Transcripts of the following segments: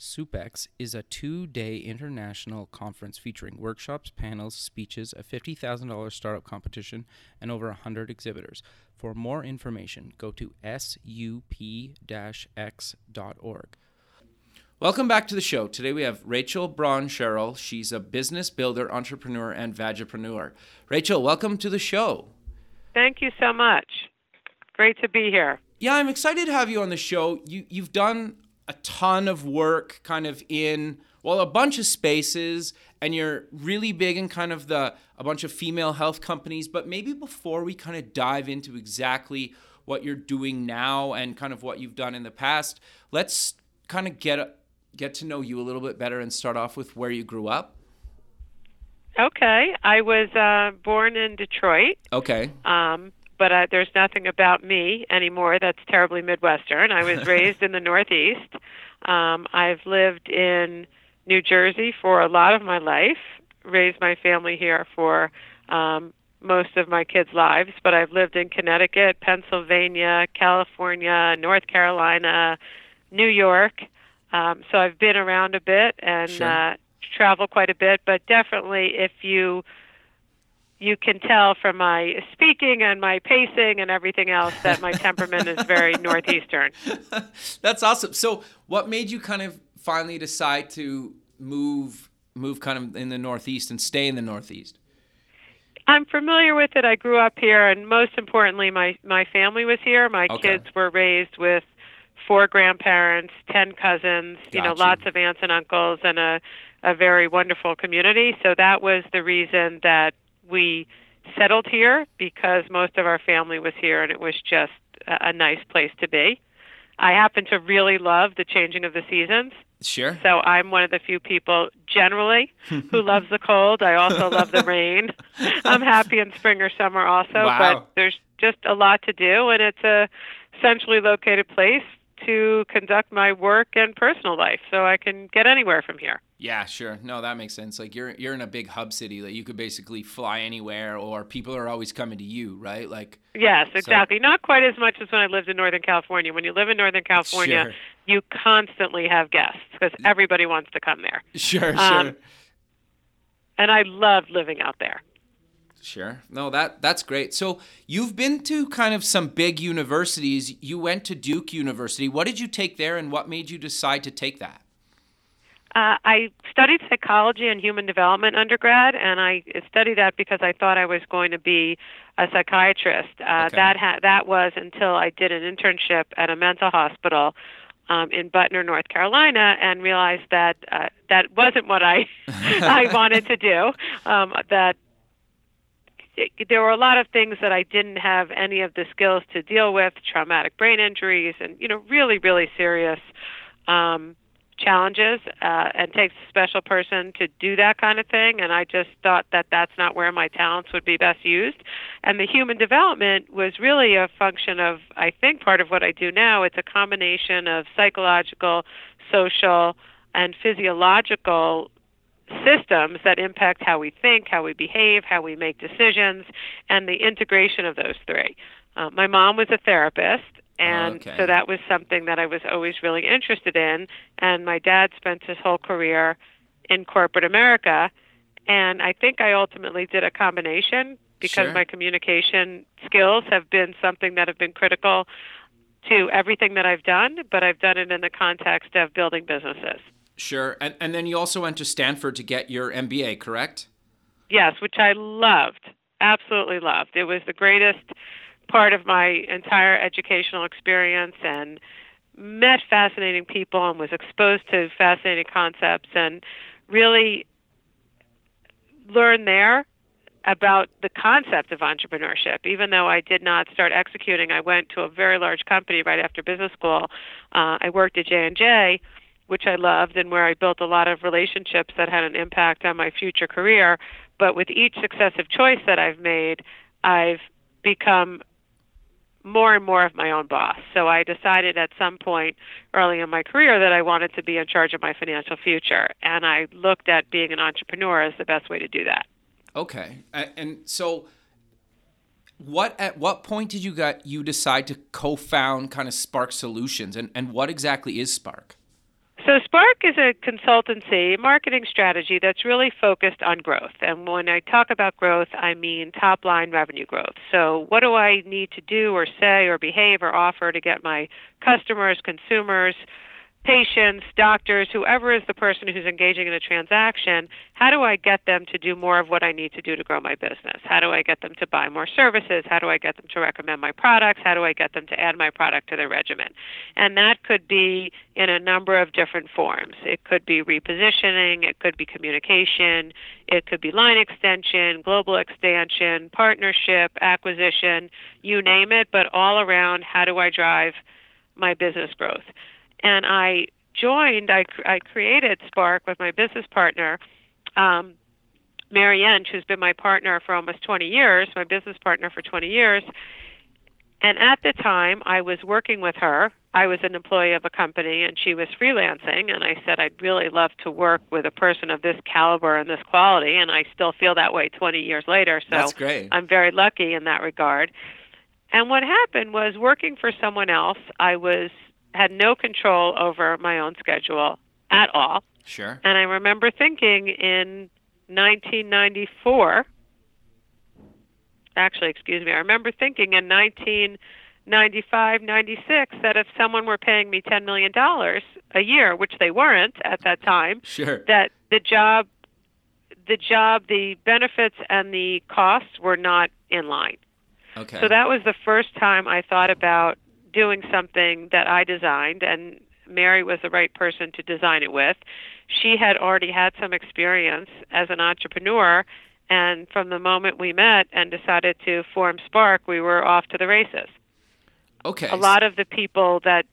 SoupX is a two day international conference featuring workshops, panels, speeches, a $50,000 startup competition, and over 100 exhibitors. For more information, go to sup x.org. Welcome back to the show. Today we have Rachel Braun Scherl. She's a business builder, entrepreneur, and vagipreneur. Rachel, welcome to the show. Thank you so much. Great to be here. Yeah, I'm excited to have you on the show. You you've done a ton of work kind of in well a bunch of spaces and you're really big in kind of the a bunch of female health companies but maybe before we kind of dive into exactly what you're doing now and kind of what you've done in the past let's kind of get get to know you a little bit better and start off with where you grew up. Okay. I was uh, born in detroit. Okay. Um, but uh, there's nothing about me anymore that's terribly Midwestern. I was raised in the Northeast. Um, I've lived in New Jersey for a lot of my life, raised my family here for um, most of my kids' lives, but I've lived in Connecticut, Pennsylvania, California, North Carolina, New York. Um, so I've been around a bit and Sure. uh, traveled quite a bit, but definitely if you you can tell from my speaking and my pacing and everything else that my temperament is very northeastern. That's awesome. So, what made you kind of finally decide to move move kind of in the Northeast and stay in the Northeast? I'm familiar with it. I grew up here, and most importantly, my my family was here. My Okay. kids were raised with four grandparents, ten cousins, you know, lots of aunts and uncles, and a a very wonderful community. So that was the reason that we settled here because most of our family was here, and it was just a, a nice place to be. I happen to really love the changing of the seasons. Sure. So I'm one of the few people generally who loves the cold. I also love the rain. I'm happy in spring or summer also, Wow. but there's just a lot to do and it's a centrally located place to conduct my work and personal life so I can get anywhere from here. Yeah, sure. No, that makes sense. Like you're you're in a big hub city that you could basically fly anywhere, or people are always coming to you, right? Like Yes, exactly. Not quite as much as when I lived in Northern California. When you live in Northern California, Sure. you constantly have guests because everybody wants to come there. sure, sure, Um, And I loved living out there. Sure. No, that that's great. So you've been to kind of some big universities. You went to Duke University. What did you take there, and what made you decide to take that? Uh, I studied psychology and human development undergrad, and I studied that because I thought I was going to be a psychiatrist. Uh, Okay. That ha- that was until I did an internship at a mental hospital um, in Butner, North Carolina, and realized that uh, that wasn't what I I wanted to do. Um, that there were a lot of things that I didn't have any of the skills to deal with, traumatic brain injuries, and you know, really, really serious um, challenges. Uh, and takes a special person to do that kind of thing. And I just thought that that's not where my talents would be best used. And the human development was really a function of, I think, part of what I do now. It's a combination of psychological, social, and physiological systems that impact how we think, how we behave, how we make decisions, and the integration of those three. Uh, my mom was a therapist, and Okay. so that was something that I was always really interested in. And my dad spent his whole career in corporate America, and I think I ultimately did a combination because Sure. my communication skills have been something that have been critical to everything that I've done, but I've done it in the context of building businesses. Sure. And and then you also went to Stanford to get your MBA, correct? Yes, which I loved. Absolutely loved. It was the greatest part of my entire educational experience and met fascinating people and was exposed to fascinating concepts and really learned there about the concept of entrepreneurship. Even though I did not start executing, I went to a very large company right after business school. Uh, I worked at J and J, which I loved and where I built a lot of relationships that had an impact on my future career. But with each successive choice that I've made, I've become more and more of my own boss. So I decided at some point early in my career that I wanted to be in charge of my financial future. And I looked at being an entrepreneur as the best way to do that. Okay. And so what at what point did you got you decide to co-found kind of Spark Solutions and, and what exactly is Spark? So, Spark is a consultancy marketing strategy that's really focused on growth. And when I talk about growth, I mean top line revenue growth. So, what do I need to do or say or behave or offer to get my customers, consumers, patients, doctors, whoever is the person who's engaging in a transaction, how do I get them to do more of what I need to do to grow my business? How do I get them to buy more services? How do I get them to recommend my products? How do I get them to add my product to their regimen? And that could be in a number of different forms. It could be repositioning, it could be communication, it could be line extension, global expansion, partnership, acquisition, you name it, but all around how do I drive my business growth and I joined, I, I created Spark with my business partner, um, Mary Ench, who's been my partner for almost 20 years, my business partner for 20 years. And at the time, I was working with her. I was an employee of a company, and she was freelancing. And I said, I'd really love to work with a person of this caliber and this quality. And I still feel that way 20 years later. So That's great. I'm very lucky in that regard. And what happened was working for someone else, I was had no control over my own schedule at all. Sure. And I remember thinking in 1994, actually, excuse me, I remember thinking in 1995, 96 that if someone were paying me $10 million a year, which they weren't at that time, sure. that the job the job, the benefits and the costs were not in line. Okay. So that was the first time I thought about doing something that I designed, and Mary was the right person to design it with. She had already had some experience as an entrepreneur, and from the moment we met and decided to form Spark, we were off to the races. Okay. A lot of the people that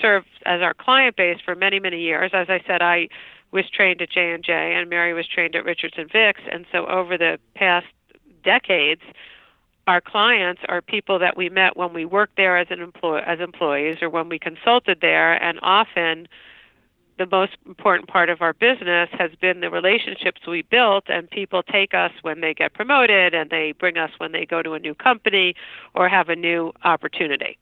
served as our client base for many, many years, as I said, I was trained at J and J, and Mary was trained at Richardson Vicks, and so over the past decades, our clients are people that we met when we worked there as an as employees or when we consulted there and often the most important part of our business has been the relationships we built and people take us when they get promoted and they bring us when they go to a new company or have a new opportunity.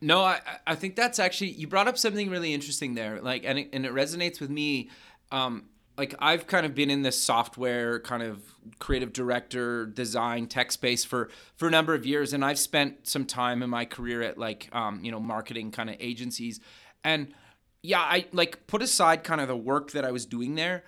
No i i think that's actually you brought up something really interesting there like and it, and it resonates with me um, like I've kind of been in this software kind of creative director design tech space for for a number of years and I've spent some time in my career at like um, you know marketing kind of agencies. And yeah I like put aside kind of the work that I was doing there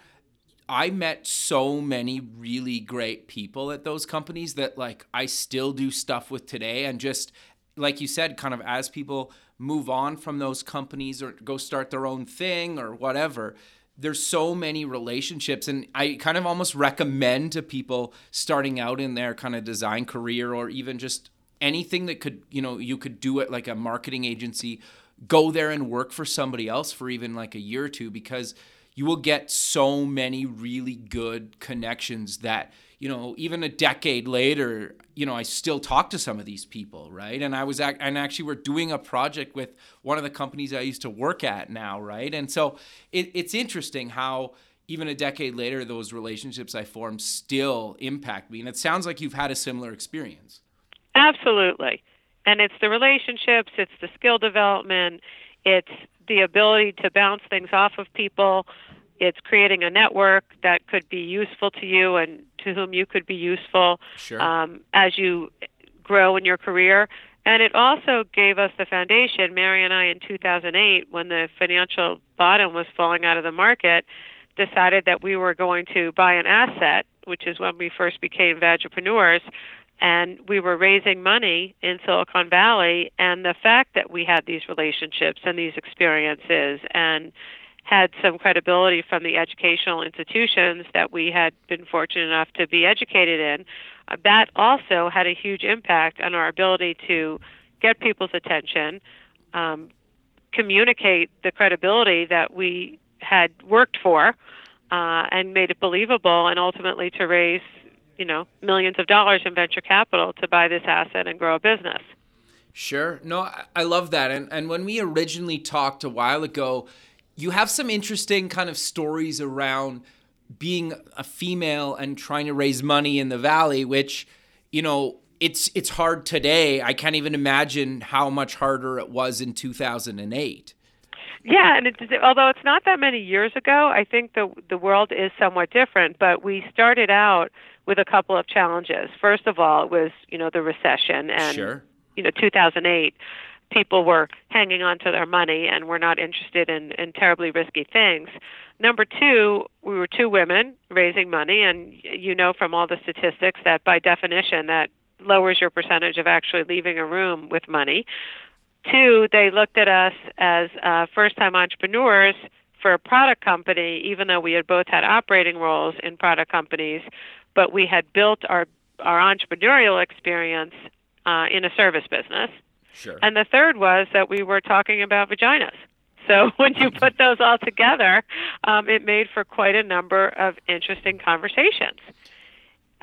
I met so many really great people at those companies that like I still do stuff with today and just like you said kind of as people move on from those companies or go start their own thing or whatever there's so many relationships and i kind of almost recommend to people starting out in their kind of design career or even just anything that could you know you could do it like a marketing agency go there and work for somebody else for even like a year or two because you will get so many really good connections that you know even a decade later you know i still talk to some of these people right? And i was ac- and actually we're doing a project with one of the companies i used to work at now right? And so it, it's interesting how even a decade later those relationships i formed still impact me. And it sounds like you've had a similar experience. Absolutely. And it's the relationships it's the skill development it's the ability to bounce things off of people it's creating a network that could be useful to you and to whom you could be useful sure. um, as you grow in your career. And it also gave us the foundation. Mary and I, in 2008, when the financial bottom was falling out of the market, decided that we were going to buy an asset, which is when we first became Vagipreneurs. And we were raising money in Silicon Valley. And the fact that we had these relationships and these experiences and had some credibility from the educational institutions that we had been fortunate enough to be educated in, uh, that also had a huge impact on our ability to get people's attention, um, communicate the credibility that we had worked for uh, and made it believable, and ultimately to raise, you know, millions of dollars in venture capital to buy this asset and grow a business. Sure. No, I love that. And and when we originally talked a while ago, you have some interesting kind of stories around being a female and trying to raise money in the valley, which, you know, it's it's hard today. I can't even imagine how much harder it was in 2008. Yeah, and it, although it's not that many years ago, I think the the world is somewhat different. But we started out with a couple of challenges. First of all, it was you know the recession and sure. you know 2008 people were hanging on to their money and were not interested in, in terribly risky things. Number two, we were two women raising money, and you know from all the statistics that by definition that lowers your percentage of actually leaving a room with money. Two, they looked at us as uh, first time entrepreneurs for a product company, even though we had both had operating roles in product companies, but we had built our, our entrepreneurial experience uh, in a service business. Sure. And the third was that we were talking about vaginas. So when you put those all together, um, it made for quite a number of interesting conversations.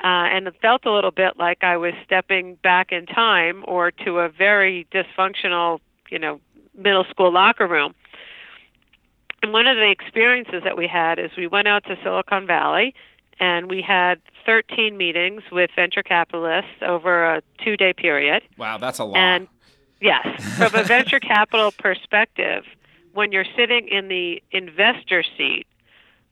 Uh, and it felt a little bit like I was stepping back in time or to a very dysfunctional, you know, middle school locker room. And one of the experiences that we had is we went out to Silicon Valley and we had 13 meetings with venture capitalists over a two day period. Wow, that's a lot. And yes, from a venture capital perspective, when you're sitting in the investor seat,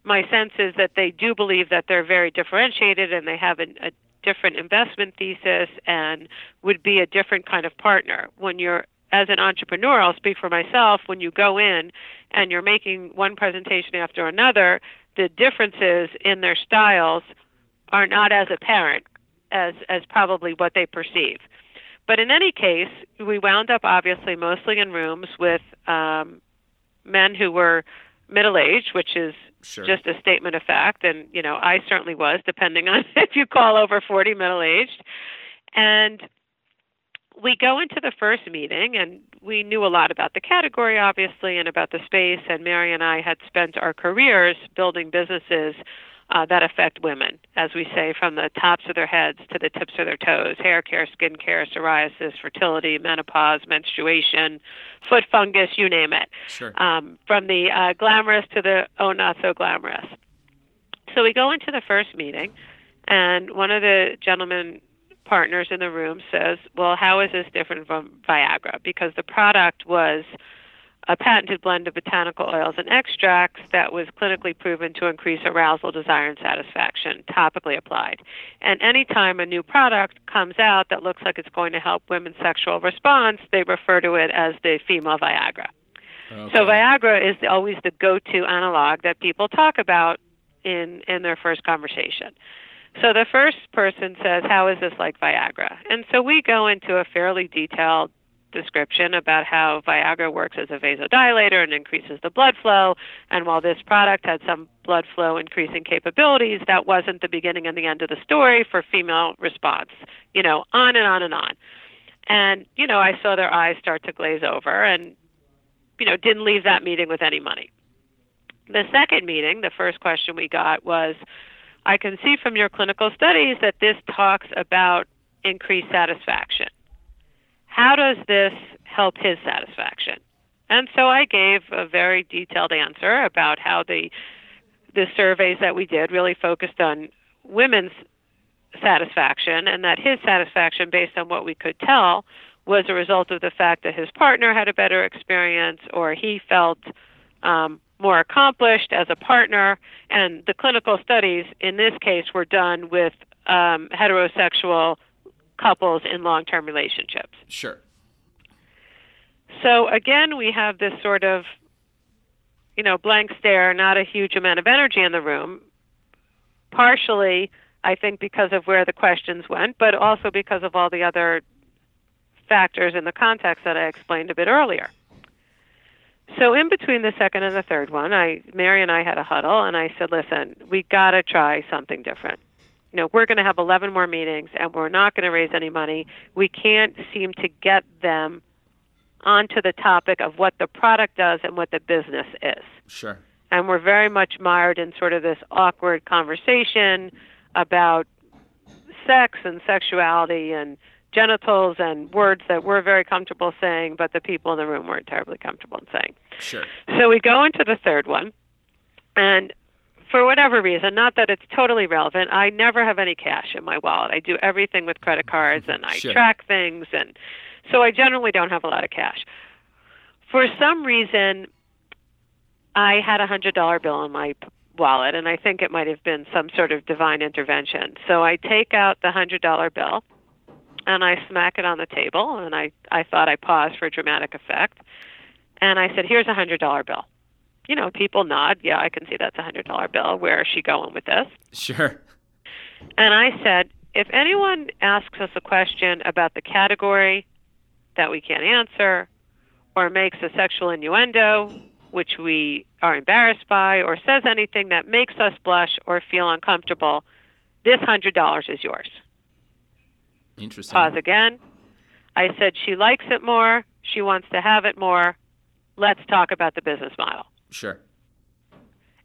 my sense is that they do believe that they're very differentiated and they have a, a different investment thesis and would be a different kind of partner. When you're as an entrepreneur, I'll speak for myself, when you go in and you're making one presentation after another, the differences in their styles are not as apparent as as probably what they perceive. But in any case, we wound up obviously mostly in rooms with um, men who were middle aged, which is Sure. just a statement of fact. And, you know, I certainly was, depending on if you call over 40 middle aged. And we go into the first meeting, and we knew a lot about the category, obviously, and about the space. And Mary and I had spent our careers building businesses uh, that affect women, as we say, from the tops of their heads to the tips of their toes hair care, skin care, psoriasis, fertility, menopause, menstruation, foot fungus, you name it. Sure. Um, from the uh, glamorous to the oh, not so glamorous. So we go into the first meeting, and one of the gentlemen partners in the room says, Well, how is this different from Viagra? Because the product was a patented blend of botanical oils and extracts that was clinically proven to increase arousal, desire, and satisfaction, topically applied. And anytime a new product comes out that looks like it's going to help women's sexual response, they refer to it as the female Viagra. Okay. So Viagra is always the go-to analog that people talk about in in their first conversation. So the first person says, "How is this like Viagra?" And so we go into a fairly detailed description about how Viagra works as a vasodilator and increases the blood flow. And while this product had some blood flow increasing capabilities, that wasn't the beginning and the end of the story for female response. You know, on and on and on. And, you know, I saw their eyes start to glaze over and, you know, didn't leave that meeting with any money. The second meeting, the first question we got was I can see from your clinical studies that this talks about increased satisfaction how does this help his satisfaction? And so I gave a very detailed answer about how the the surveys that we did really focused on women's satisfaction and that his satisfaction based on what we could tell was a result of the fact that his partner had a better experience or he felt um, more accomplished as a partner and the clinical studies in this case were done with um, heterosexual couples in long term relationships. Sure. So again, we have this sort of, you know, blank stare, not a huge amount of energy in the room. Partially, I think, because of where the questions went, but also because of all the other factors in the context that I explained a bit earlier. So in between the second and the third one, I Mary and I had a huddle, and I said, "Listen, we got to try something different." You know, we're going to have 11 more meetings and we're not going to raise any money. We can't seem to get them onto the topic of what the product does and what the business is. Sure. And we're very much mired in sort of this awkward conversation about sex and sexuality and genitals and words that we're very comfortable saying, but the people in the room weren't terribly comfortable in saying. Sure. So we go into the third one, and for whatever reason, not that it's totally relevant, I never have any cash in my wallet. I do everything with credit cards and I Sure. track things, and so I generally don't have a lot of cash. For some reason, I had a hundred dollar bill in my wallet, and I think it might have been some sort of divine intervention. So I take out the hundred dollar bill, and I smack it on the table, and I I thought I paused for dramatic effect, and I said, "Here's a hundred dollar bill." You know, people nod. Yeah, I can see that's a hundred dollar bill. Where is she going with this? Sure. And I said, if anyone asks us a question about the category that we can't answer, or makes a sexual innuendo, which we are embarrassed by, or says anything that makes us blush or feel uncomfortable, this $100 is yours. Interesting. Pause again. I said, she likes it more. She wants to have it more. Let's talk about the business model. Sure.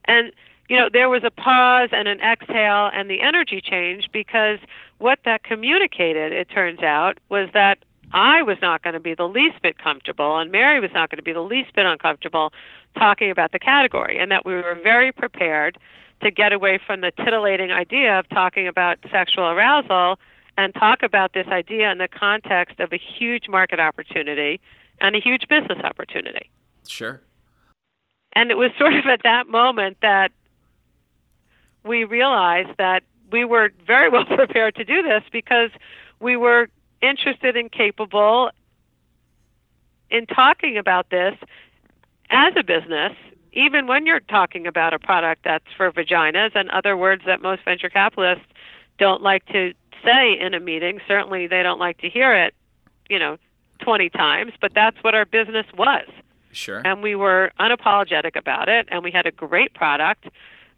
And you know, there was a pause and an exhale and the energy changed because what that communicated, it turns out, was that I was not going to be the least bit comfortable and Mary was not going to be the least bit uncomfortable talking about the category and that we were very prepared to get away from the titillating idea of talking about sexual arousal and talk about this idea in the context of a huge market opportunity and a huge business opportunity. Sure. And it was sort of at that moment that we realized that we were very well prepared to do this because we were interested and capable in talking about this as a business, even when you're talking about a product that's for vaginas and other words that most venture capitalists don't like to say in a meeting. Certainly, they don't like to hear it, you know, 20 times, but that's what our business was Sure. and we were unapologetic about it and we had a great product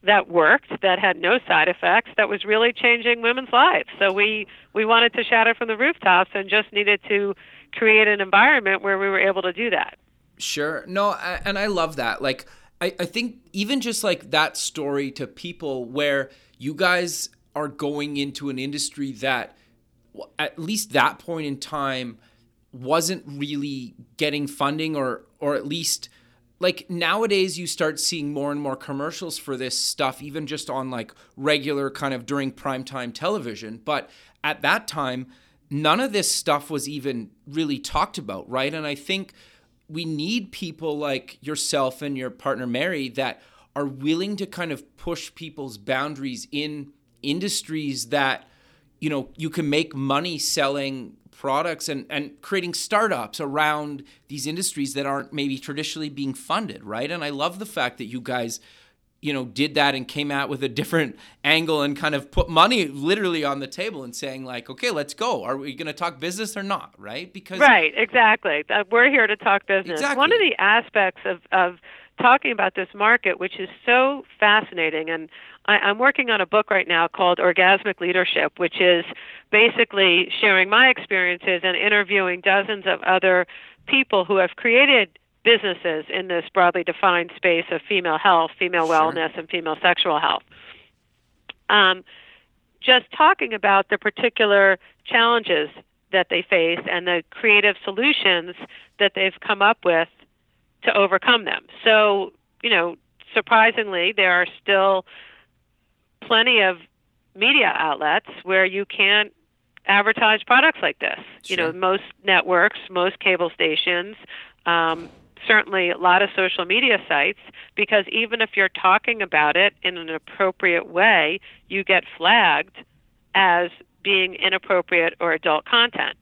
that worked that had no side effects that was really changing women's lives so we we wanted to shout it from the rooftops and just needed to create an environment where we were able to do that Sure. No, I, and I love that. Like, I, I think even just like that story to people where you guys are going into an industry that, at least that point in time, wasn't really getting funding or or at least like nowadays you start seeing more and more commercials for this stuff even just on like regular kind of during primetime television. But at that time none of this stuff was even really talked about right? And i think we need people like yourself and your partner Mary that are willing to kind of push people's boundaries in industries that you know you can make money selling products and and creating startups around these industries that aren't maybe traditionally being funded right? And i love the fact that you guys you know did that and came out with a different angle and kind of put money literally on the table and saying like okay let's go. Are we going to talk business or not? Right? Because right exactly. We're here to talk business. Exactly. one of the aspects of of talking about this market which is so fascinating and I, i'm working on a book right now called orgasmic leadership which is basically sharing my experiences and interviewing dozens of other people who have created businesses in this broadly defined space of female health female Sure. wellness and female sexual health um, just talking about the particular challenges that they face and the creative solutions that they've come up with to overcome them. So, you know, surprisingly, there are still plenty of media outlets where you can't advertise products like this. You know, most networks, most cable stations, um, certainly a lot of social media sites, because even if you're talking about it in an appropriate way, you get flagged as being inappropriate or adult content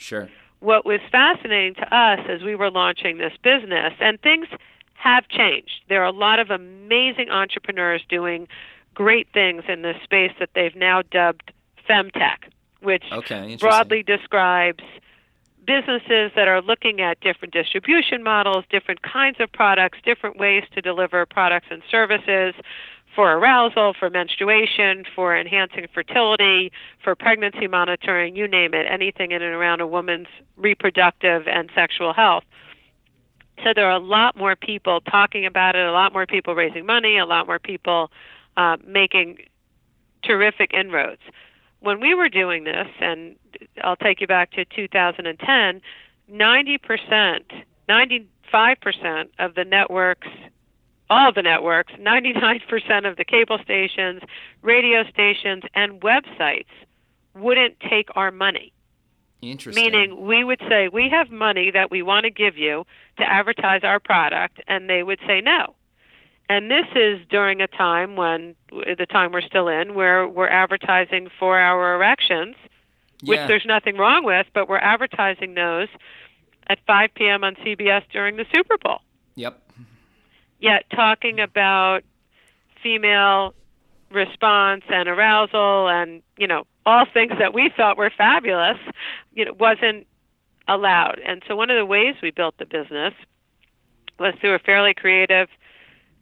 sure what was fascinating to us as we were launching this business, and things have changed. There are a lot of amazing entrepreneurs doing great things in this space that they've now dubbed femtech, which okay broadly describes businesses that are looking at different distribution models, different kinds of products, different ways to deliver products and services for arousal, for menstruation, for enhancing fertility, for pregnancy monitoring, you name it, anything in and around a woman's reproductive and sexual health. So there are a lot more people talking about it, a lot more people raising money, a lot more people uh, making terrific inroads. When we were doing this, and I'll take you back to 2010, 90%, 95% of the networks, all the networks, 99% of the cable stations, radio stations, and websites wouldn't take our money. Interesting. Meaning, we would say, We have money that we want to give you to advertise our product, and they would say no. And this is during a time when, the time we're still in, where we're advertising for our erections, which there's nothing wrong with, but we're advertising those at 5 p.m. on CBS during the Super Bowl. Yet talking about female response and arousal and, you know, all things that we thought were fabulous, you know, wasn't allowed. And so one of the ways we built the business was through a fairly creative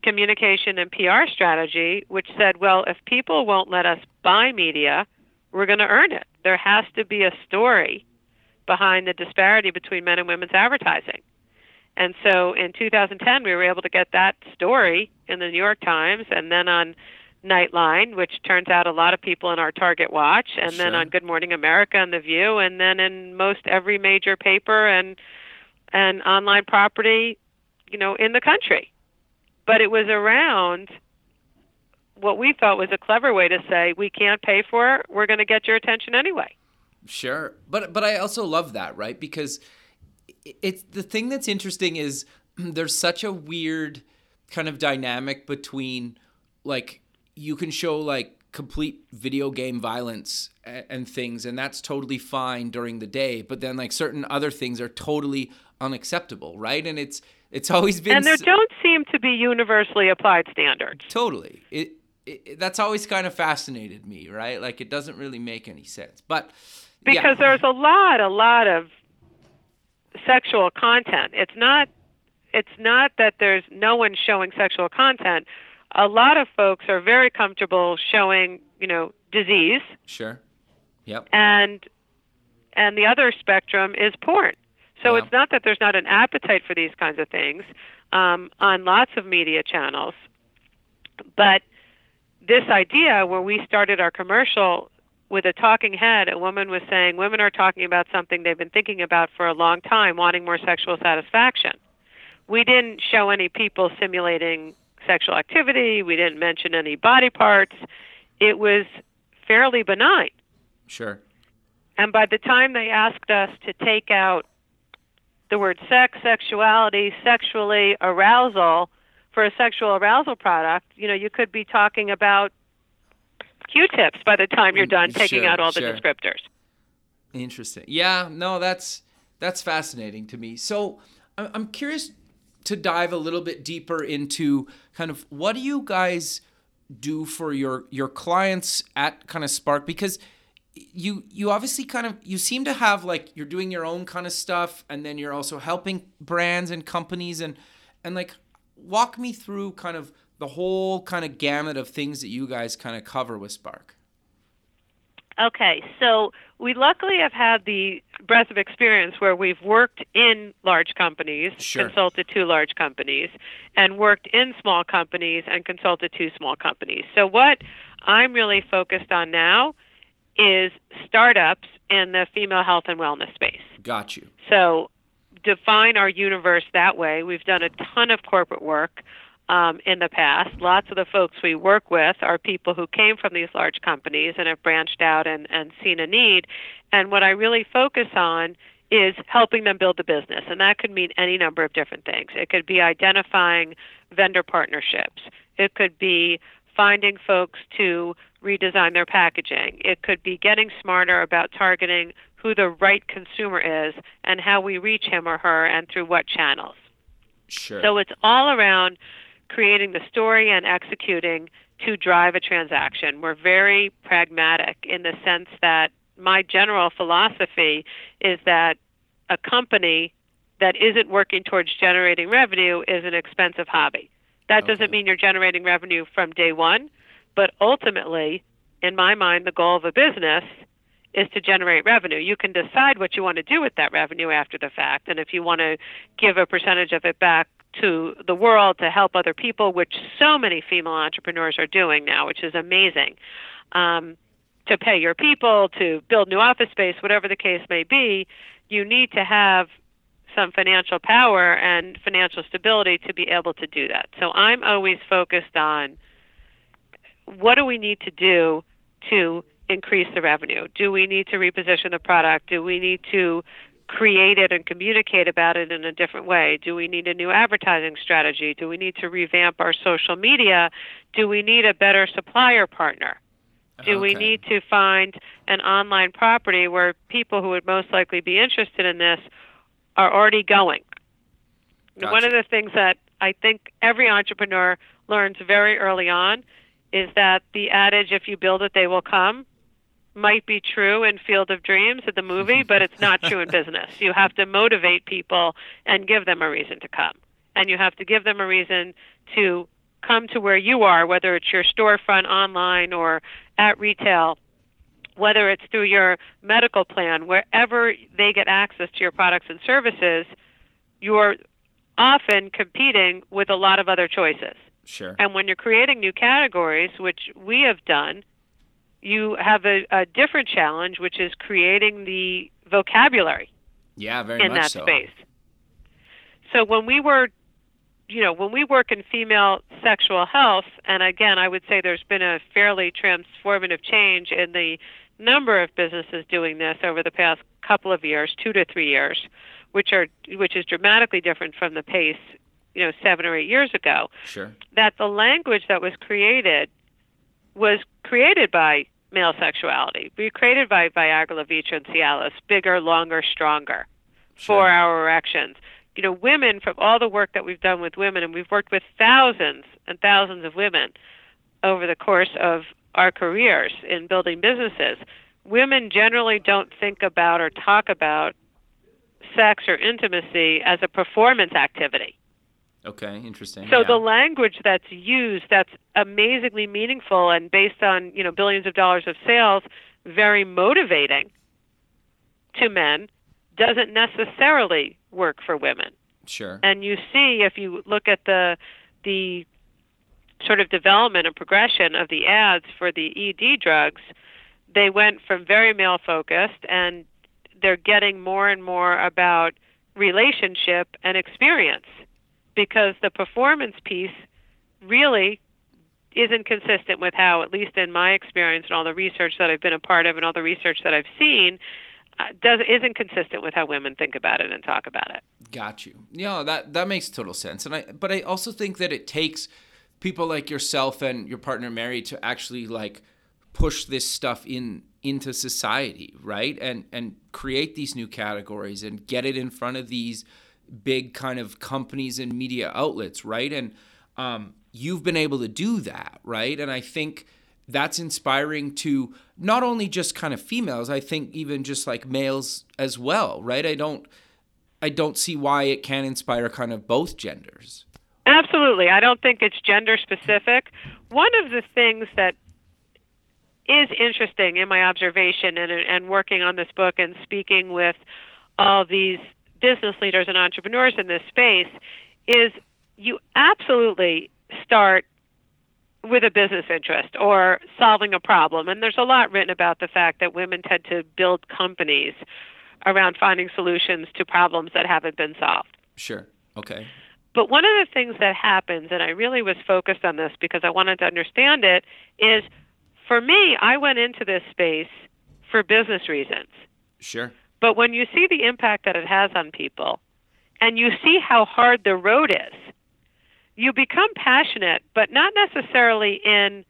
communication and PR strategy, which said, well, if people won't let us buy media, we're going to earn it. There has to be a story behind the disparity between men and women's advertising. And so in 2010, we were able to get that story in the New York Times and then on Nightline, which turns out a lot of people in our target watch, and then on Good Morning America and The View, and then in most every major paper and and online property, you know, in the country. But it was around what we thought was a clever way to say we can't pay for it. We're going to get your attention anyway. Sure, but but I also love that, right? Because it's the thing that's interesting is there's such a weird kind of dynamic between like you can show like complete video game violence and things and that's totally fine during the day but then like certain other things are totally unacceptable right and it's it's always been And there don't seem to be universally applied standards. Totally. It, it that's always kind of fascinated me, right? Like it doesn't really make any sense. But yeah. because there's a lot a lot of sexual content it's not it's not that there's no one showing sexual content a lot of folks are very comfortable showing you know disease sure. Yep. and and the other spectrum is porn so Yeah. it's not that there's not an appetite for these kinds of things um, on lots of media channels but this idea where we started our commercial with a talking head, a woman was saying women are talking about something they've been thinking about for a long time, wanting more sexual satisfaction. We didn't show any people simulating sexual activity, we didn't mention any body parts. It was fairly benign. Sure. And by the time they asked us to take out the word sex, sexuality, sexually, arousal for a sexual arousal product, you know, you could be talking about Q-tips by the time you're done mm, taking Sure, out all the descriptors. Interesting. Yeah, no, that's that's fascinating to me. So I'm curious to dive a little bit deeper into kind of what do you guys do for your your clients at kind of Spark because you you obviously kind of you seem to have like you're doing your own kind of stuff and then you're also helping brands and companies and and like walk me through kind of the whole kind of gamut of things that you guys kind of cover with Spark. Okay, so we luckily have had the breadth of experience where we've worked in large companies, Sure. consulted to large companies, and worked in small companies and consulted to small companies. So what I'm really focused on now is startups in the female health and wellness space. Got you. So define our universe that way. We've done a ton of corporate work um, in the past. Lots of the folks we work with are people who came from these large companies and have branched out and, and seen a need. And what I really focus on is helping them build the business. And that could mean any number of different things. It could be identifying vendor partnerships, it could be finding folks to redesign their packaging, it could be getting smarter about targeting who the right consumer is and how we reach him or her and through what channels. Sure. So it's all around creating the story and executing to drive a transaction. We're very pragmatic in the sense that my general philosophy is that a company that isn't working towards generating revenue is an expensive hobby. That Okay. doesn't mean you're generating revenue from day one, but ultimately, in my mind, the goal of a business is to generate revenue. You can decide what you want to do with that revenue after the fact, and if you want to give a percentage of it back to the world to help other people, which so many female entrepreneurs are doing now, which is amazing. Um, to pay your people, to build new office space, whatever the case may be, you need to have some financial power and financial stability to be able to do that. So I'm always focused on what do we need to do to increase the revenue? Do we need to reposition the product? Do we need to create it and communicate about it in a different way? Do we need a new advertising strategy? Do we need to revamp our social media? Do we need a better supplier partner? Do okay. we need to find an online property where people who would most likely be interested in this are already going? Gotcha. One of the things that I think every entrepreneur learns very early on is that the adage, if you build it, they will come, might be true in Field of Dreams at the movie, but it's not true in business. You have to motivate people and give them a reason to come. And you have to give them a reason to come to where you are, whether it's your storefront online or at retail, whether it's through your medical plan, wherever they get access to your products and services, you're often competing with a lot of other choices. Sure. And when you're creating new categories, which we have done, you have a, a different challenge, which is creating the vocabulary. Yeah, very in that so. space. So when we were, you know, when we work in female sexual health, and again, I would say there's been a fairly transformative change in the number of businesses doing this over the past couple of years, two to three years, which are which is dramatically different from the pace you know seven or eight years ago. Sure. That the language that was created was created by male sexuality. We created by Viagra, Levitra, and Cialis, bigger, longer, stronger, sure. four-hour erections. You know, women from all the work that we've done with women, and we've worked with thousands and thousands of women over the course of our careers in building businesses. Women generally don't think about or talk about sex or intimacy as a performance activity. Okay, interesting. So yeah. the language that's used that's amazingly meaningful and based on, you know, billions of dollars of sales, very motivating to men doesn't necessarily work for women. Sure. And you see if you look at the the sort of development and progression of the ads for the ED drugs, they went from very male focused and they're getting more and more about relationship and experience because the performance piece really isn't consistent with how, at least in my experience and all the research that I've been a part of and all the research that I've seen, uh, does isn't consistent with how women think about it and talk about it. Got you. Yeah, that that makes total sense. And I, but I also think that it takes people like yourself and your partner Mary to actually like push this stuff in into society, right? And and create these new categories and get it in front of these big kind of companies and media outlets, right? And um, you've been able to do that, right? And I think that's inspiring to not only just kind of females, I think even just like males as well, right? I don't I don't see why it can't inspire kind of both genders. Absolutely. I don't think it's gender specific. One of the things that is interesting in my observation and, and working on this book and speaking with all these business leaders and entrepreneurs in this space is you absolutely start with a business interest or solving a problem. And there's a lot written about the fact that women tend to build companies around finding solutions to problems that haven't been solved. Sure. Okay. But one of the things that happens, and I really was focused on this because I wanted to understand it, is for me, I went into this space for business reasons. Sure. But when you see the impact that it has on people and you see how hard the road is, you become passionate, but not necessarily in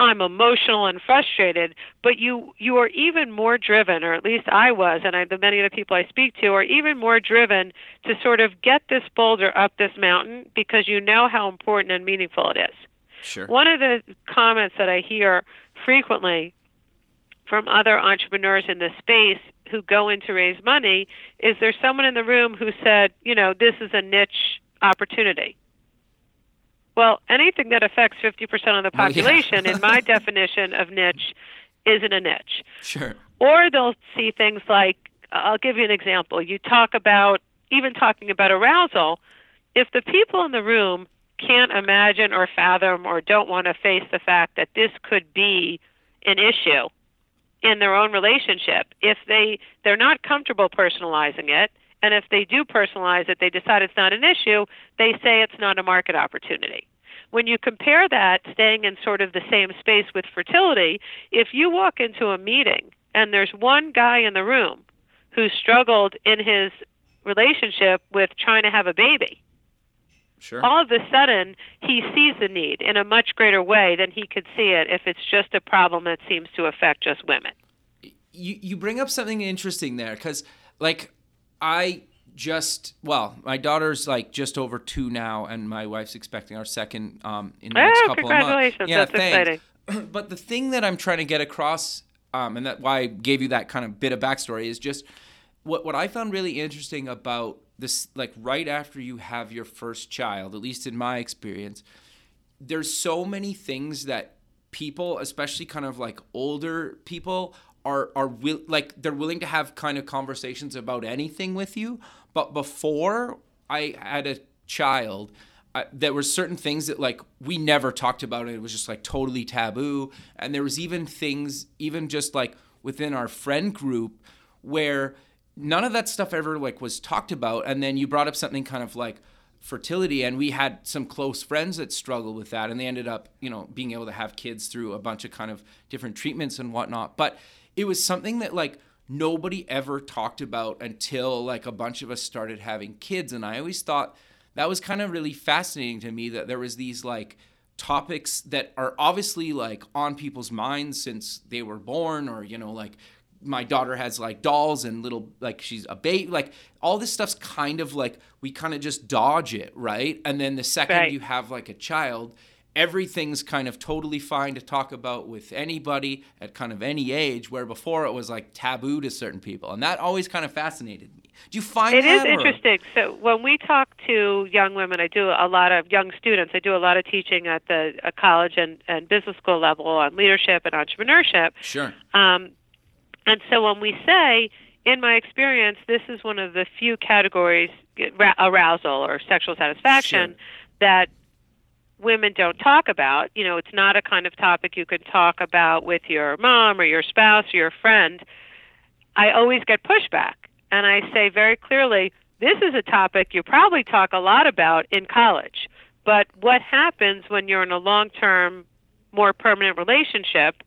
I'm emotional and frustrated, but you you are even more driven, or at least I was, and I, the many of the people I speak to are even more driven to sort of get this boulder up this mountain because you know how important and meaningful it is. Sure. One of the comments that I hear frequently from other entrepreneurs in this space who go in to raise money is there someone in the room who said, you know, this is a niche opportunity. Well, anything that affects 50% of the oh, population, well, yeah. in my definition of niche, isn't a niche. Sure. Or they'll see things like, I'll give you an example. You talk about, even talking about arousal, if the people in the room can't imagine or fathom or don't want to face the fact that this could be an issue in their own relationship, if they they're not comfortable personalizing it, and if they do personalize it, they decide it's not an issue, they say it's not a market opportunity. When you compare that, staying in sort of the same space with fertility, if you walk into a meeting and there's one guy in the room who struggled in his relationship with trying to have a baby, Sure. all of a sudden he sees the need in a much greater way than he could see it if it's just a problem that seems to affect just women. you you bring up something interesting there because like I just well my daughter's like just over two now and my wife's expecting our second um in the next Oh, couple of months. congratulations. Yeah, That's thanks. but the thing that I'm trying to get across um and that why I gave you that kind of bit of backstory is just what what I found really interesting about this like right after you have your first child at least in my experience there's so many things that people, especially kind of like older people, are are will like they're willing to have kind of conversations about anything with you. But before I had a child, I, there were certain things that like we never talked about. It was just like totally taboo, and there was even things, even just like within our friend group, where none of that stuff ever like was talked about. And then you brought up something kind of like fertility and we had some close friends that struggled with that and they ended up you know being able to have kids through a bunch of kind of different treatments and whatnot but it was something that like nobody ever talked about until like a bunch of us started having kids and i always thought that was kind of really fascinating to me that there was these like topics that are obviously like on people's minds since they were born or you know like my daughter has like dolls and little like she's a baby like all this stuff's kind of like we kind of just dodge it right and then the second Right. you have like a child everything's kind of totally fine to talk about with anybody at kind of any age where before it was like taboo to certain people and that always kind of fascinated me do you find It is or- interesting. So when we talk to young women, I do a lot of young students. I do a lot of teaching at the uh, college and, and business school level on leadership and entrepreneurship. sure Um, and so when we say, in my experience, this is one of the few categories, arousal or sexual satisfaction, Sure. that women don't talk about. You know, it's not a kind of topic you can talk about with your mom or your spouse or your friend. I always get pushback. And I say very clearly, this is a topic you probably talk a lot about in college. But what happens when you're in a long term, more permanent relationship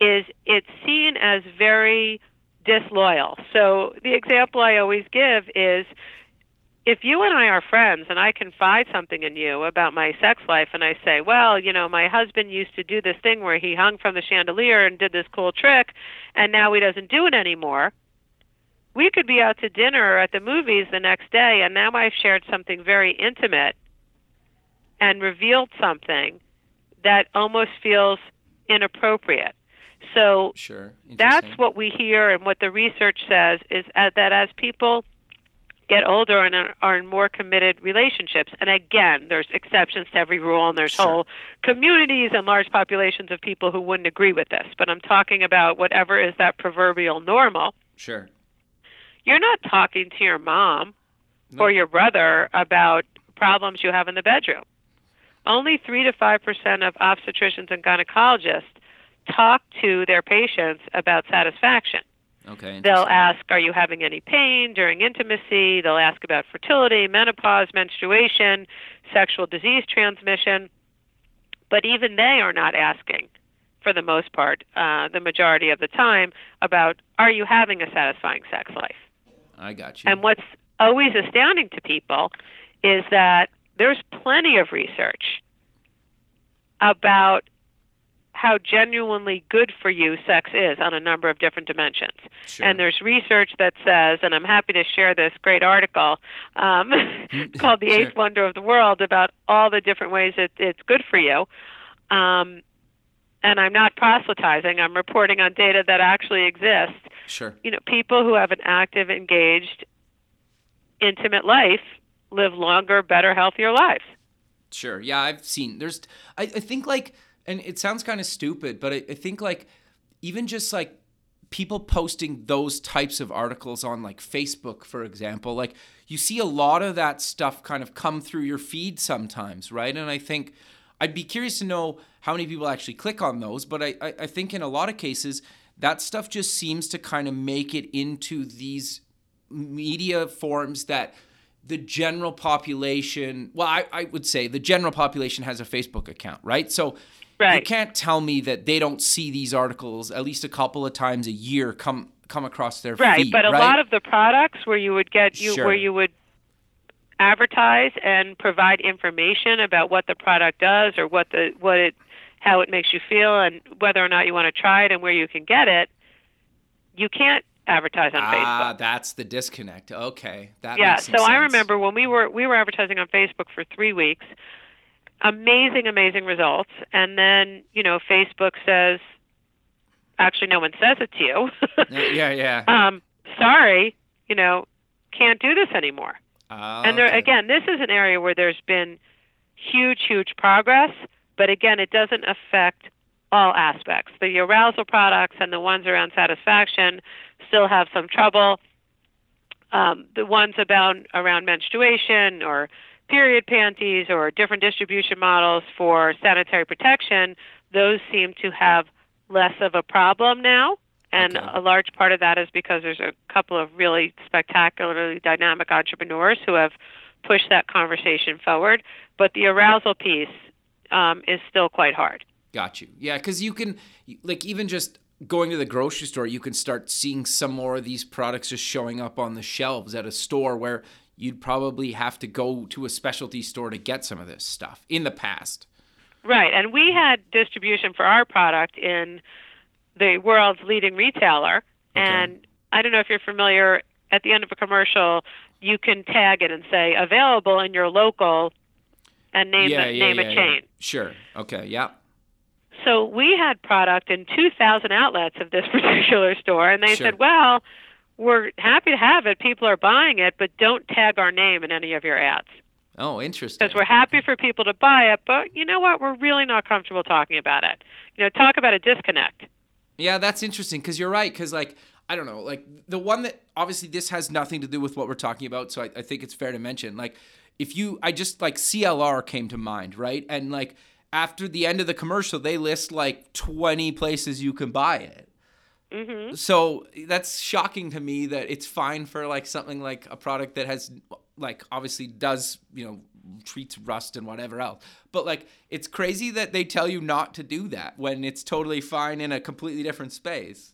is it's seen as very disloyal. So the example I always give is if you and I are friends and I confide something in you about my sex life and I say, well, you know, my husband used to do this thing where he hung from the chandelier and did this cool trick and now he doesn't do it anymore. We could be out to dinner or at the movies the next day and now I've shared something very intimate and revealed something that almost feels inappropriate. So sure that's what we hear and what the research says is uh, that as people get older and are- are in more committed relationships and again there's exceptions to every rule and there's Sure. whole communities and large populations of people who wouldn't agree with this but i'm talking about whatever is that proverbial normal sure you're not talking to your mom No. or your brother about problems you have in the bedroom. Only 3 to 5% of obstetricians and gynecologists talk to their patients about satisfaction. okay They'll ask, Are you having any pain during intimacy? They'll ask about fertility, menopause, menstruation, sexual disease transmission. But even they are not asking, for the most part, uh, the majority of the time, about Are you having a satisfying sex life? i got you And what's always astounding to people is that there's plenty of research about how genuinely good for you sex is on a number of different dimensions. sure. And there's research that says, and I'm happy to share this great article um, called The Sure. Eighth Wonder of the World about all the different ways it, it's good for you. Um, and I'm not proselytizing, I'm reporting on data that actually exists sure you know, people who have an active, engaged, intimate life live longer, better, healthier lives. Sure. Yeah, I've seen. There's. I, I think like, and it sounds kind of stupid, but I, I think like, even just like people posting those types of articles on like Facebook, for example, like you see a lot of that stuff kind of come through your feed sometimes, right? And I think I'd be curious to know how many people actually click on those, but I, I, I think in a lot of cases, that stuff just seems to kind of make it into these media forms that the general population well I, I would say the general population has a facebook account right so right. you can't tell me that they don't see these articles at least a couple of times a year come come across their right feed, but a right? lot of the products where you would get you Sure. where you would advertise and provide information about what the product does or what the what it how it makes you feel and whether or not you want to try it and where you can get it you can't advertise on Facebook. ah that's the disconnect okay that yeah so some i remember when we were we were advertising on facebook for three weeks amazing amazing results. And then you know facebook says actually no one says it to you. Yeah yeah um sorry you know can't do this anymore. Ah, and there okay. again this is an area where there's been huge huge progress. But again it doesn't affect all aspects. The arousal products and the ones around satisfaction still have some trouble. Um, the ones about around menstruation or period panties or different distribution models for sanitary protection those seem to have less of a problem now and Okay. a large part of that is because there's a couple of really spectacularly dynamic entrepreneurs who have pushed that conversation forward. But the arousal piece um, is still quite hard. Got you. Yeah, because you can, like, even just going to the grocery store, you can start seeing some more of these products just showing up on the shelves at a store where you'd probably have to go to a specialty store to get some of this stuff in the past. Right. And we had distribution for our product in the world's leading retailer. And I don't know if you're familiar, at the end of a commercial, you can tag it and say available in your local and name, yeah, the, yeah, name yeah, a yeah. chain. Sure. Okay. Yeah. So we had product in 2,000 outlets of this particular store, and they Sure. said, "Well, we're happy to have it. People are buying it, but don't tag our name in any of your ads Oh, interesting. because we're happy for people to buy it. But you know what? We're really not comfortable talking about it. You know, talk about a disconnect. Yeah, that's interesting because you're right. Because like I don't know, like the one that obviously this has nothing to do with what we're talking about, so I, I think it's fair to mention. Like if you, I just like CLR came to mind, right? And like after the end of the commercial, they list like 20 places you can buy it. Hmm So that's shocking to me that it's fine for like something like a product that has like obviously does you know treats rust and whatever else. But like it's crazy that they tell you not to do that when it's totally fine in a completely different space.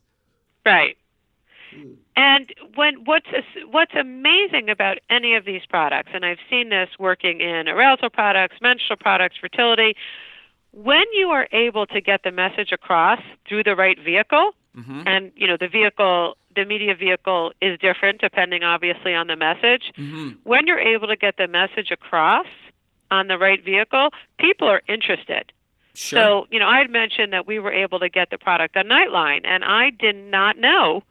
Right. And when what's what's amazing about any of these products, and I've seen this working in arousal products, menstrual products, fertility, when you are able to get the message across through the right vehicle, Mhm. and you know the vehicle, the media vehicle is different depending obviously on the message. Mhm. When you're able to get the message across on the right vehicle, people are interested. Sure. So, you know, I had mentioned that we were able to get the product on Nightline, and I did not know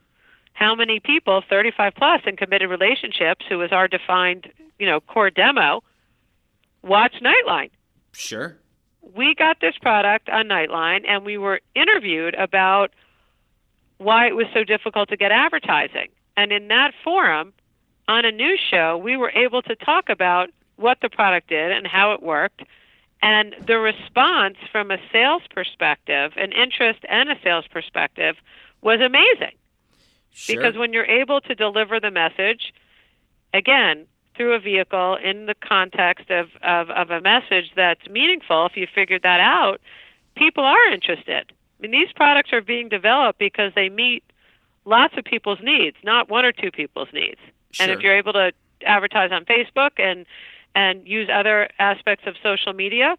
how many people, 35 plus in committed relationships, who was our defined, you know, core demo, watch Nightline. sure. We got this product on Nightline, and we were interviewed about why it was so difficult to get advertising. And in that forum, on a news show, we were able to talk about what the product did and how it worked. And the response from a sales perspective, an interest and a sales perspective, was amazing. Sure. Because when you're able to deliver the message, again, through a vehicle in the context of, of, of a message that's meaningful, if you figured that out, people are interested. I mean, these products are being developed because they meet lots of people's needs, not one or two people's needs. Sure. And if you're able to advertise on Facebook and and use other aspects of social media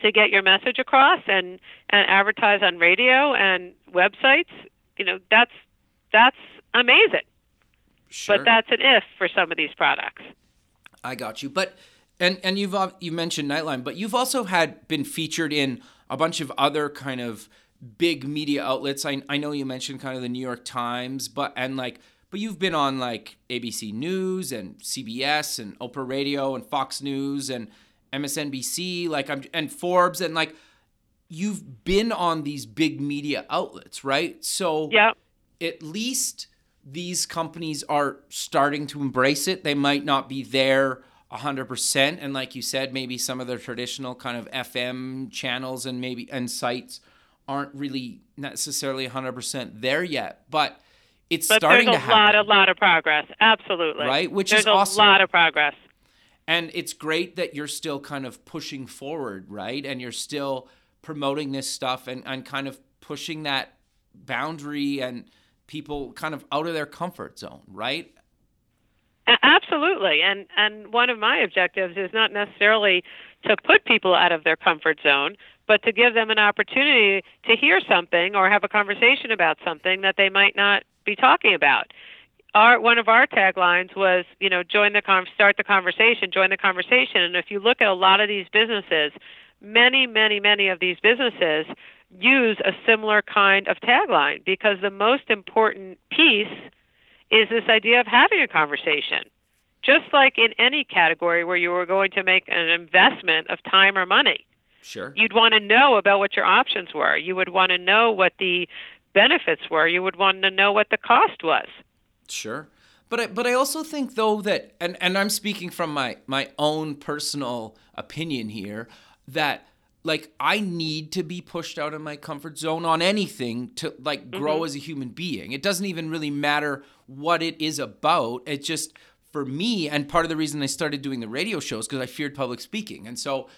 to get your message across and and advertise on radio and websites, you know, that's that's amazing. sure. But that's an if for some of these products. I got you. But and and you've al- you mentioned Nightline, but you've also had been featured in a bunch of other kind of big media outlets. I I know you mentioned kind of the New York Times, but and like but you've been on like ABC News and CBS and Oprah Radio and Fox News and MSNBC like I'm and Forbes and like you've been on these big media outlets, right? So Yeah. at least these companies are starting to embrace it. They might not be there 100% and like you said maybe some of the traditional kind of FM channels and maybe and sites aren't really necessarily 100% there yet, but it's but starting there's to a happen. lot, a lot of progress. Absolutely. Right? Which there's is a awesome. lot of progress. And it's great that you're still kind of pushing forward, right? And you're still promoting this stuff and, and kind of pushing that boundary and people kind of out of their comfort zone, right? Absolutely. And and one of my objectives is not necessarily to put people out of their comfort zone, but to give them an opportunity to hear something or have a conversation about something that they might not be talking about. Our one of our taglines was, you know, join the con- start the conversation, join the conversation. And if you look at a lot of these businesses, many, many, many of these businesses use a similar kind of tagline because the most important piece is this idea of having a conversation. Just like in any category where you were going to make an investment of time or money, Sure. you'd want to know about what your options were. You would want to know what the benefits were. You would want to know what the cost was. Sure. But I, but I also think though that and, and I'm speaking from my my own personal opinion here that like I need to be pushed out of my comfort zone on anything to like grow mm-hmm. as a human being. It doesn't even really matter what it is about. It just for me and part of the reason I started doing the radio shows because I feared public speaking. And so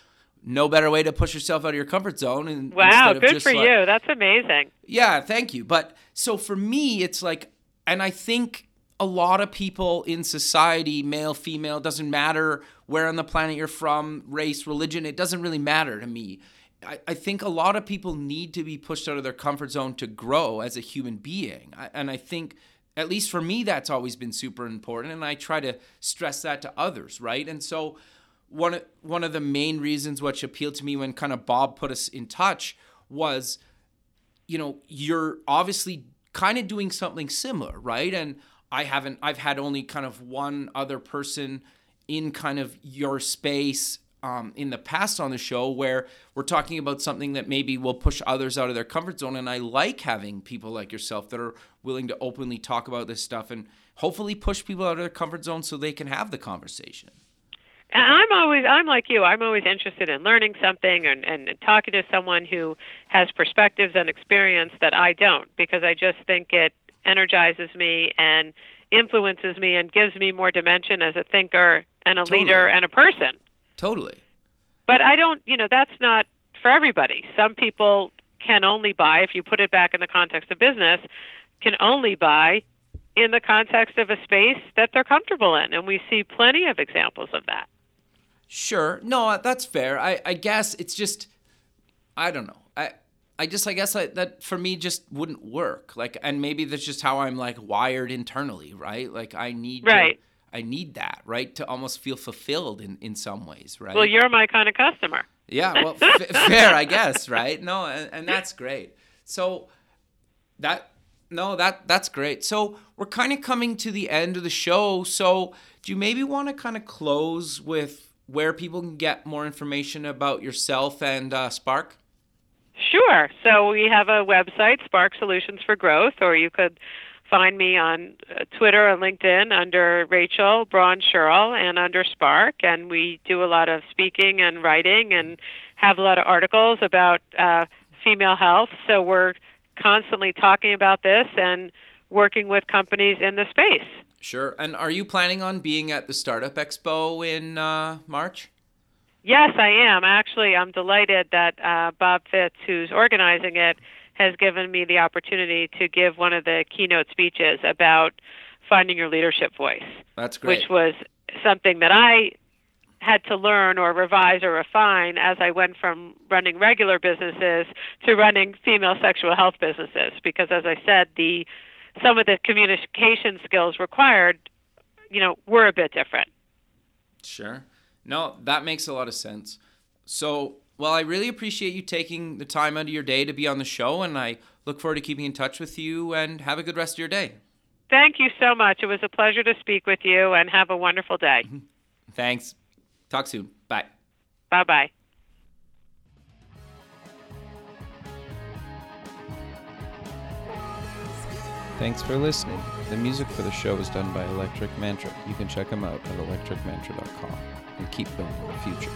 no better way to push yourself out of your comfort zone and Wow, good for like- you. That's amazing. yeah, thank you. But so for me, it's like, and I think a lot of people in society, male, female, doesn't matter where on the planet you're from, race, religion, it doesn't really matter to me. I, I think a lot of people need to be pushed out of their comfort zone to grow as a human being. I, and I think, at least for me, that's always been super important. And I try to stress that to others, right? And so, one of, one of the main reasons which appealed to me when kind of Bob put us in touch was you know, you're obviously kind of doing something similar, right? And I haven't, I've had only kind of one other person in kind of your space um, in the past on the show where we're talking about something that maybe will push others out of their comfort zone. And I like having people like yourself that are willing to openly talk about this stuff and hopefully push people out of their comfort zone so they can have the conversation. I'm always I'm like you. I'm always interested in learning something and, and talking to someone who has perspectives and experience that I don't because I just think it energizes me and influences me and gives me more dimension as a thinker and a Totally. leader and a person. Totally. But I don't, you know, that's not for everybody. Some people can only buy, if you put it back in the context of business, can only buy in the context of a space that they're comfortable in. And we see plenty of examples of that. Sure. No, that's fair. I, I guess it's just, I don't know. I, I just, I guess I, that for me just wouldn't work. Like, and maybe that's just how I'm like wired internally, right? Like I need, to- Right. I need that, right? To almost feel fulfilled in, in some ways, right? Well, you're my kind of customer. Yeah, well, f- fair, I guess, right? No, and, and that's great. So that no, that that's great. So we're kind of coming to the end of the show. So do you maybe want to kind of close with where people can get more information about yourself and uh, Spark? Sure. So we have a website, Spark Solutions for Growth, or you could find me on uh, Twitter and LinkedIn under Rachel Braun Scherl and under Spark. And we do a lot of speaking and writing and have a lot of articles about uh, female health. So we're constantly talking about this and working with companies in the space. Sure. And are you planning on being at the Startup Expo in uh, March? Yes, I am. Actually, I'm delighted that uh, Bob Fitz, who's organizing it, has given me the opportunity to give one of the keynote speeches about finding your leadership voice, That's great. which was something that I had to learn or revise or refine as I went from running regular businesses to running female sexual health businesses because as I said the some of the communication skills required you know were a bit different. Sure. No, that makes a lot of sense. So, well, I really appreciate you taking the time out of your day to be on the show, and I look forward to keeping in touch with you. And have a good rest of your day. Thank you so much. It was a pleasure to speak with you and have a wonderful day. Mm-hmm. Thanks. Talk soon. Bye. Bye bye. Thanks for listening. The music for the show was done by Electric Mantra. You can check them out at electricmantra.com and keep building the future.